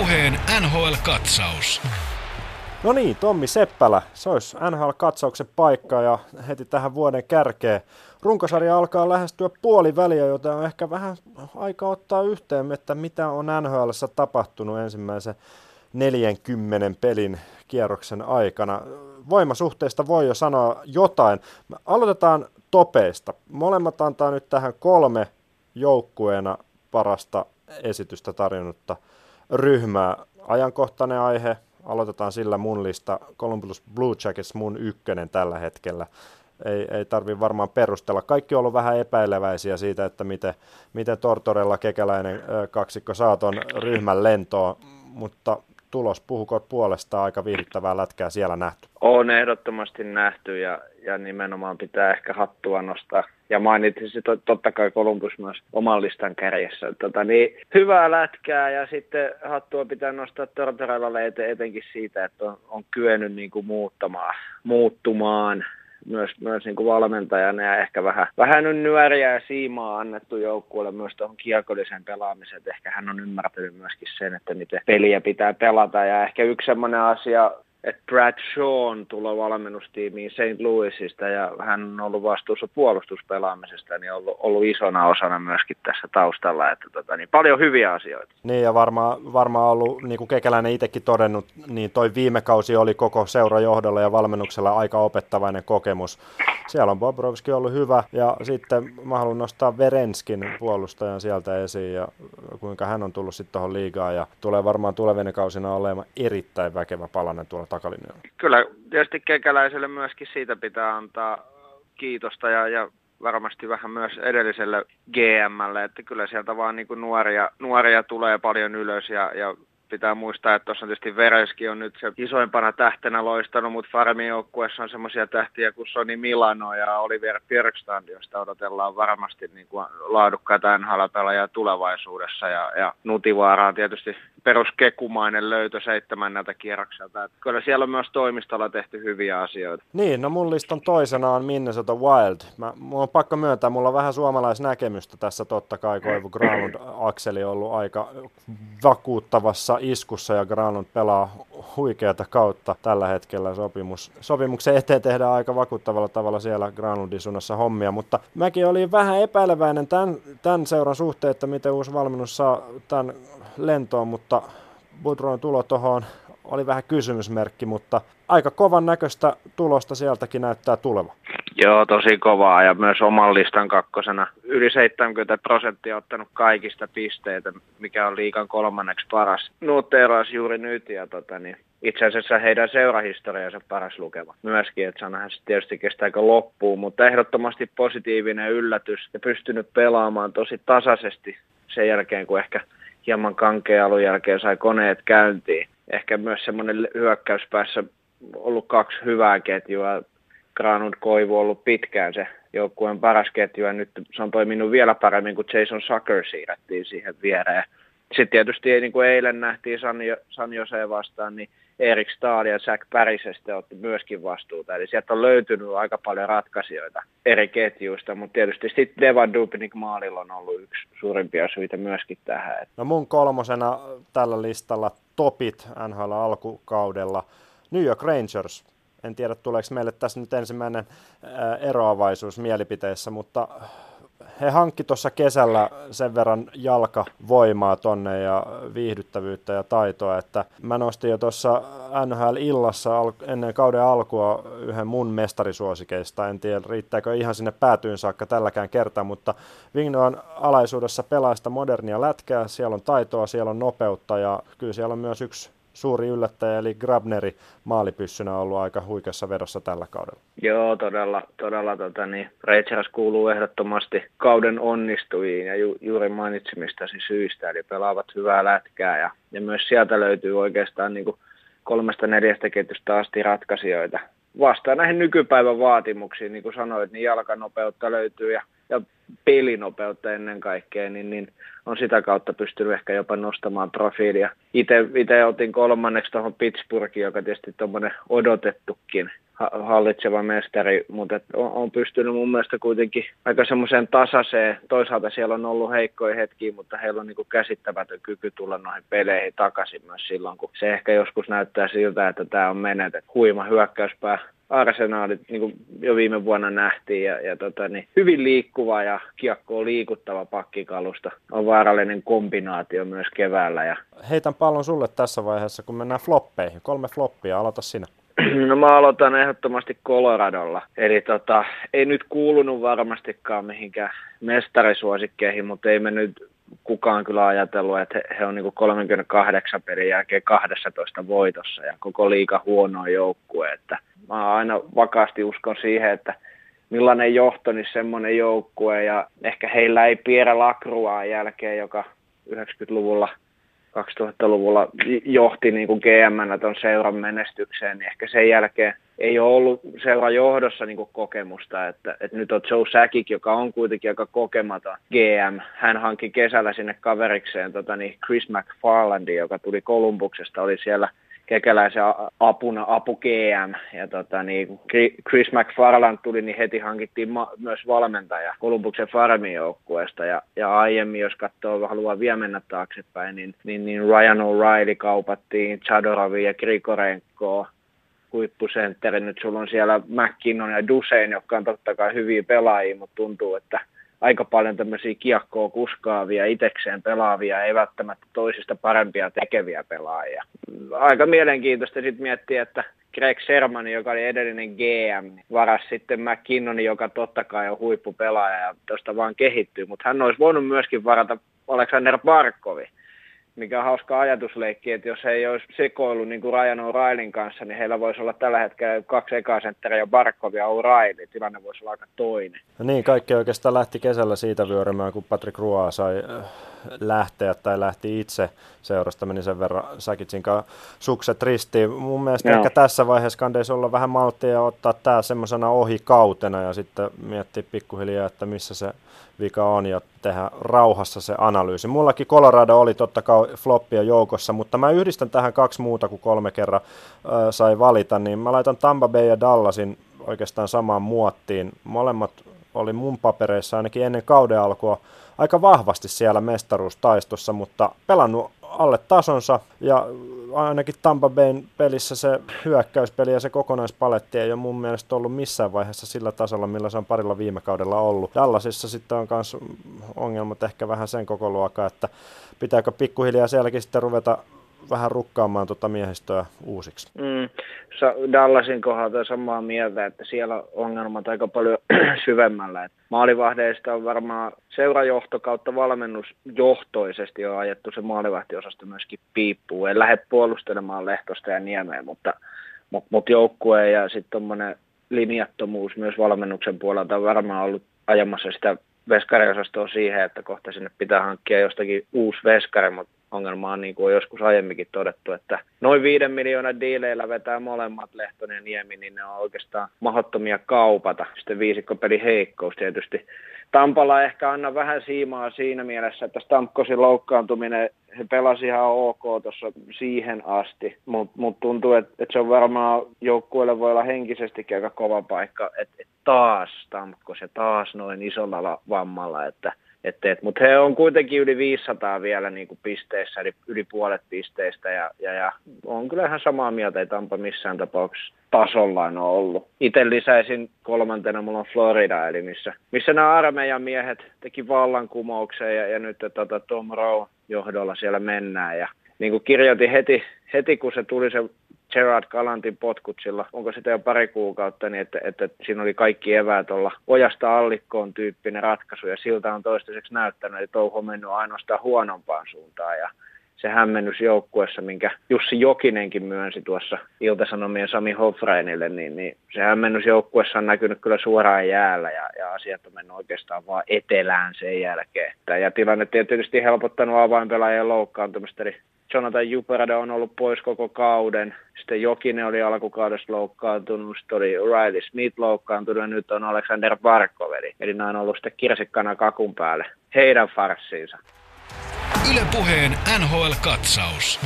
Ylepuheen NHL-katsaus. No niin, Tommi Seppälä, se olisi NHL-katsauksen paikka ja heti tähän vuoden kärkeen. Runkosarja alkaa lähestyä puoliväliä, joten on ehkä vähän aika ottaa yhteen, että mitä on NHL tapahtunut ensimmäisen 40 pelin kierroksen aikana. Voimasuhteista voi jo sanoa jotain. Aloitetaan topeista. Molemmat antaa nyt tähän kolme joukkueena parasta esitystä tarjonnutta ryhmää. Ajankohtainen aihe, aloitetaan sillä mun lista. Columbus Blue Jackets mun ykkönen tällä hetkellä. Ei, ei tarvi varmaan perustella. Kaikki on ollut vähän epäileväisiä siitä, että miten, miten Tortorella kekäläinen kaksikko saa ryhmän lentoon, mutta tulos puhukoot puolestaan aika viihdyttävää lätkää siellä nähty. On ehdottomasti nähty ja, ja nimenomaan pitää ehkä hattua nostaa. Ja mainitsin to, totta kai Columbus myös oman listan kärjessä. Tota, niin, hyvää lätkää ja sitten hattua pitää nostaa Tortorellalle etenkin siitä, että on, on kyennyt niin kuin muuttamaan, muuttumaan myös, myös niin kuin valmentajana ja ehkä vähän, vähän on nyöriä ja siimaa annettu joukkueelle myös tuohon kiekolliseen pelaamiseen. Ehkä hän on ymmärtänyt myöskin sen, että miten peliä pitää pelata ja ehkä yksi sellainen asia, että Brad Shaw tulee valmennustiimiin St. Louisista ja hän on ollut vastuussa puolustuspelaamisesta, niin on ollut, ollut isona osana myöskin tässä taustalla, että tota, niin paljon hyviä asioita. Niin ja varmaan varmaa ollut, niin kuin Kekäläinen itsekin todennut, niin toi viime kausi oli koko seurajohdolla ja valmennuksella aika opettavainen kokemus. Siellä on Bobrovski ollut hyvä ja sitten mä haluan nostaa Verenskin puolustajan sieltä esiin ja kuinka hän on tullut sitten tuohon liigaan ja tulee varmaan tulevina kausina olemaan erittäin väkevä palanen tuolla takalinjalla. Kyllä tietysti kekäläiselle myöskin siitä pitää antaa kiitosta ja, ja varmasti vähän myös edelliselle GMlle, että kyllä sieltä vaan niin kuin nuoria, nuoria tulee paljon ylös ja, ja pitää muistaa, että tuossa tietysti Vereski on nyt se isoimpana tähtenä loistanut, mutta Farmin joukkueessa on semmoisia tähtiä kuin Sony Milano ja Oliver Björkstrand, josta odotellaan varmasti niin kuin laadukkaita nhl tulevaisuudessa. Ja, ja Nutivaara on tietysti peruskekumainen löytö seitsemännältä kierrokselta. Että kyllä siellä on myös toimistolla tehty hyviä asioita. Niin, no mun listan toisena on Minnesota Wild. Mä, mulla on pakko myöntää, mulla on vähän suomalaisnäkemystä tässä totta kai, Koivu Granlund-akseli on ollut aika vakuuttavassa iskussa ja Granlund pelaa huikeata kautta tällä hetkellä sopimus. Sopimuksen eteen tehdään aika vakuuttavalla tavalla siellä Granlundin suunnassa hommia, mutta mäkin olin vähän epäileväinen tämän, tämän seuran suhteen, että miten uusi valmennus saa tämän lentoon, mutta Budron tulo tuohon oli vähän kysymysmerkki, mutta aika kovan näköistä tulosta sieltäkin näyttää tuleva. Joo, tosi kovaa ja myös oman listan kakkosena. Yli 70 prosenttia ottanut kaikista pisteitä, mikä on liikan kolmanneksi paras. Nuutteeras juuri nyt ja tota, niin itse asiassa heidän seurahistoriansa paras lukema myöskin, että sanahan se tietysti kestääkö loppuun, mutta ehdottomasti positiivinen yllätys ja pystynyt pelaamaan tosi tasaisesti sen jälkeen, kun ehkä hieman kankea alun jälkeen sai koneet käyntiin. Ehkä myös semmoinen hyökkäyspäässä ollut kaksi hyvää ketjua. Granund Koivu on ollut pitkään se joukkueen paras ketju ja nyt se on toiminut vielä paremmin, kuin Jason Sucker siirrettiin siihen viereen. Sitten tietysti niin kuin eilen nähtiin San Jose vastaan, niin Erik Stahl ja Jack Pärisestä otti myöskin vastuuta. Eli sieltä on löytynyt aika paljon ratkaisijoita eri ketjuista, mutta tietysti sitten Devan Dubnik maalilla on ollut yksi suurimpia syitä myöskin tähän. No mun kolmosena tällä listalla topit NHL alkukaudella. New York Rangers, en tiedä tuleeko meille tässä nyt ensimmäinen eroavaisuus mielipiteissä, mutta he hankki tuossa kesällä sen verran jalkavoimaa tonne ja viihdyttävyyttä ja taitoa, että mä nostin jo tuossa NHL-illassa ennen kauden alkua yhden mun mestarisuosikeista. En tiedä, riittääkö ihan sinne päätyyn saakka tälläkään kertaa, mutta Vignoan alaisuudessa pelaa sitä modernia lätkää, siellä on taitoa, siellä on nopeutta ja kyllä siellä on myös yksi suuri yllättäjä, eli Grabneri maalipyssynä ollut aika huikeassa vedossa tällä kaudella. Joo, todella, todella tota, niin, Rangers kuuluu ehdottomasti kauden onnistujiin ja ju, juuri mainitsemistasi syistä, eli pelaavat hyvää lätkää ja, ja myös sieltä löytyy oikeastaan niin kuin kolmesta neljästä ketjusta asti ratkaisijoita. Vastaan näihin nykypäivän vaatimuksiin, niin kuin sanoit, niin jalkanopeutta löytyy ja ja pelinopeutta ennen kaikkea, niin, niin on sitä kautta pystynyt ehkä jopa nostamaan profiilia. Itse otin kolmanneksi tuohon Pittsburghiin, joka tietysti tuommoinen odotettukin hallitseva mestari, mutta on, on pystynyt mun mielestä kuitenkin aika semmoiseen tasaiseen. Toisaalta siellä on ollut heikkoja hetkiä, mutta heillä on niin käsittämätön kyky tulla noihin peleihin takaisin myös silloin, kun se ehkä joskus näyttää siltä, että tämä on menetetty. Huima hyökkäyspää arsenaalit, niin kuin jo viime vuonna nähtiin, ja, ja tota, niin hyvin liikkuva ja kiekkoon liikuttava pakkikalusta on vaarallinen kombinaatio myös keväällä. Ja... Heitän pallon sulle tässä vaiheessa, kun mennään floppeihin. Kolme floppia, aloita sinä. No mä aloitan ehdottomasti Coloradolla. Eli tota, ei nyt kuulunut varmastikaan mihinkään mestarisuosikkeihin, mutta ei me nyt kukaan kyllä ajatellut, että he, he on niin 38 pelin jälkeen 12 voitossa ja koko liika huono joukkue. Että mä aina vakaasti uskon siihen, että millainen johto, niin semmoinen joukkue ja ehkä heillä ei Pierre Lacroix jälkeen, joka 90-luvulla 2000-luvulla johti niin kuin gm tuon seuran menestykseen, niin ehkä sen jälkeen ei ole ollut seuran johdossa niin kokemusta, että, että nyt on Joe Sakic, joka on kuitenkin aika kokematon GM. Hän hankki kesällä sinne kaverikseen tota, niin Chris McFarlandin, joka tuli Kolumbuksesta, oli siellä kekäläisen apuna, apu GM, ja tota, niin Chris McFarland tuli, niin heti hankittiin ma- myös valmentaja Kolumbuksen farmin joukkueesta, ja, ja aiemmin, jos katsoo, haluaa vielä mennä taaksepäin, niin, niin, niin Ryan O'Reilly kaupattiin, Chadorovi ja Grigorenko, huippusentteri, nyt sulla on siellä McKinnon ja Dusein, jotka on totta kai hyviä pelaajia, mutta tuntuu, että aika paljon tämmöisiä kiekkoa kuskaavia, itekseen pelaavia, ei välttämättä toisista parempia tekeviä pelaajia. Aika mielenkiintoista sitten miettiä, että Greg Sherman, joka oli edellinen GM, niin varas sitten McKinnon, joka totta kai on huippupelaaja ja tuosta vaan kehittyy, mutta hän olisi voinut myöskin varata Alexander Barkovi, mikä on hauska ajatusleikki, että jos he ei olisi sekoillut niin kuin Ryan O'Reillyn kanssa, niin heillä voisi olla tällä hetkellä kaksi ekasentteriä ja Barkov ja O'Reilly. Tilanne voisi olla aika toinen. No niin, kaikki oikeastaan lähti kesällä siitä vyörymään, kun Patrick Roa sai äh, lähteä tai lähti itse seurasta, meni sen verran Säkitsin kanssa sukset ristiin. Mun mielestä Joo. ehkä tässä vaiheessa kandeisi olla vähän malttia ja ottaa tämä semmoisena ohikautena ja sitten miettiä pikkuhiljaa, että missä se vika on ja tehdä rauhassa se analyysi. Mullakin Colorado oli totta kai floppia joukossa, mutta mä yhdistän tähän kaksi muuta kuin kolme kerran äh, sai valita, niin mä laitan Tampa Bay ja Dallasin oikeastaan samaan muottiin. Molemmat oli mun papereissa ainakin ennen kauden alkua aika vahvasti siellä mestaruustaistossa, mutta pelannut alle tasonsa ja ainakin Tampa Bayn pelissä se hyökkäyspeli ja se kokonaispaletti ei ole mun mielestä ollut missään vaiheessa sillä tasolla, millä se on parilla viime kaudella ollut. Dallasissa sitten on myös ongelmat ehkä vähän sen koko luokka, että pitääkö pikkuhiljaa sielläkin sitten ruveta vähän rukkaamaan tuota miehistöä uusiksi. Mm, Dallasin kohdalta samaa mieltä, että siellä ongelmat aika paljon syvemmällä. Et maalivahdeista on varmaan seurajohto kautta valmennusjohtoisesti on ajettu se maalivahtiosasto myöskin piippuun. En lähde puolustelemaan Lehtosta ja Niemeä, mutta, mutta, mutta joukkue ja sitten tuommoinen linjattomuus myös valmennuksen puolelta on varmaan ollut ajamassa sitä veskariosastoa siihen, että kohta sinne pitää hankkia jostakin uusi veskari, mutta ongelma on, niin kuin on joskus aiemminkin todettu, että noin viiden miljoonan diileillä vetää molemmat Lehtonen ja Niemi, niin ne on oikeastaan mahdottomia kaupata. Sitten viisikkopeli heikkous tietysti. Tampala ehkä anna vähän siimaa siinä mielessä, että Stamkosin loukkaantuminen, he pelasi ihan ok tuossa siihen asti, mutta mut tuntuu, että et se on varmaan joukkueelle voi olla henkisesti aika kova paikka, että et taas Stamkos ja taas noin isolla vammalla, että et, et, mutta he on kuitenkin yli 500 vielä niin kuin pisteissä, eli yli puolet pisteistä, ja, ja, ja on kyllä ihan samaa mieltä, ei Tampa missään tapauksessa tasollaan ole ollut. Itse lisäisin kolmantena, mulla on Florida, eli missä, missä nämä armeijan miehet teki vallankumouksen, ja, ja nyt tota, Tom Rowe johdolla siellä mennään, ja niin kuin kirjoitin heti, heti kun se tuli se Gerard Galantin potkut sillä, onko sitä jo pari kuukautta, niin että, että siinä oli kaikki eväät olla ojasta allikkoon tyyppinen ratkaisu, ja siltä on toistaiseksi näyttänyt, että touhu on mennyt ainoastaan huonompaan suuntaan, ja se hämmennys joukkuessa, minkä Jussi Jokinenkin myönsi tuossa Iltasanomien Sami Hofreinille, niin, niin se hämmennys joukkuessa on näkynyt kyllä suoraan jäällä ja, ja asiat on mennyt oikeastaan vaan etelään sen jälkeen. Ja tilanne tietysti helpottanut avainpelaajien loukkaantumista, eli Jonathan Juperda on ollut pois koko kauden. Sitten Jokinen oli alkukaudesta loukkaantunut, sitten oli Riley Smith loukkaantunut ja nyt on Alexander Barkov. Eli, eli nämä on ollut sitten kirsikkana kakun päälle heidän farssiinsa. Yle Puheen NHL-katsaus.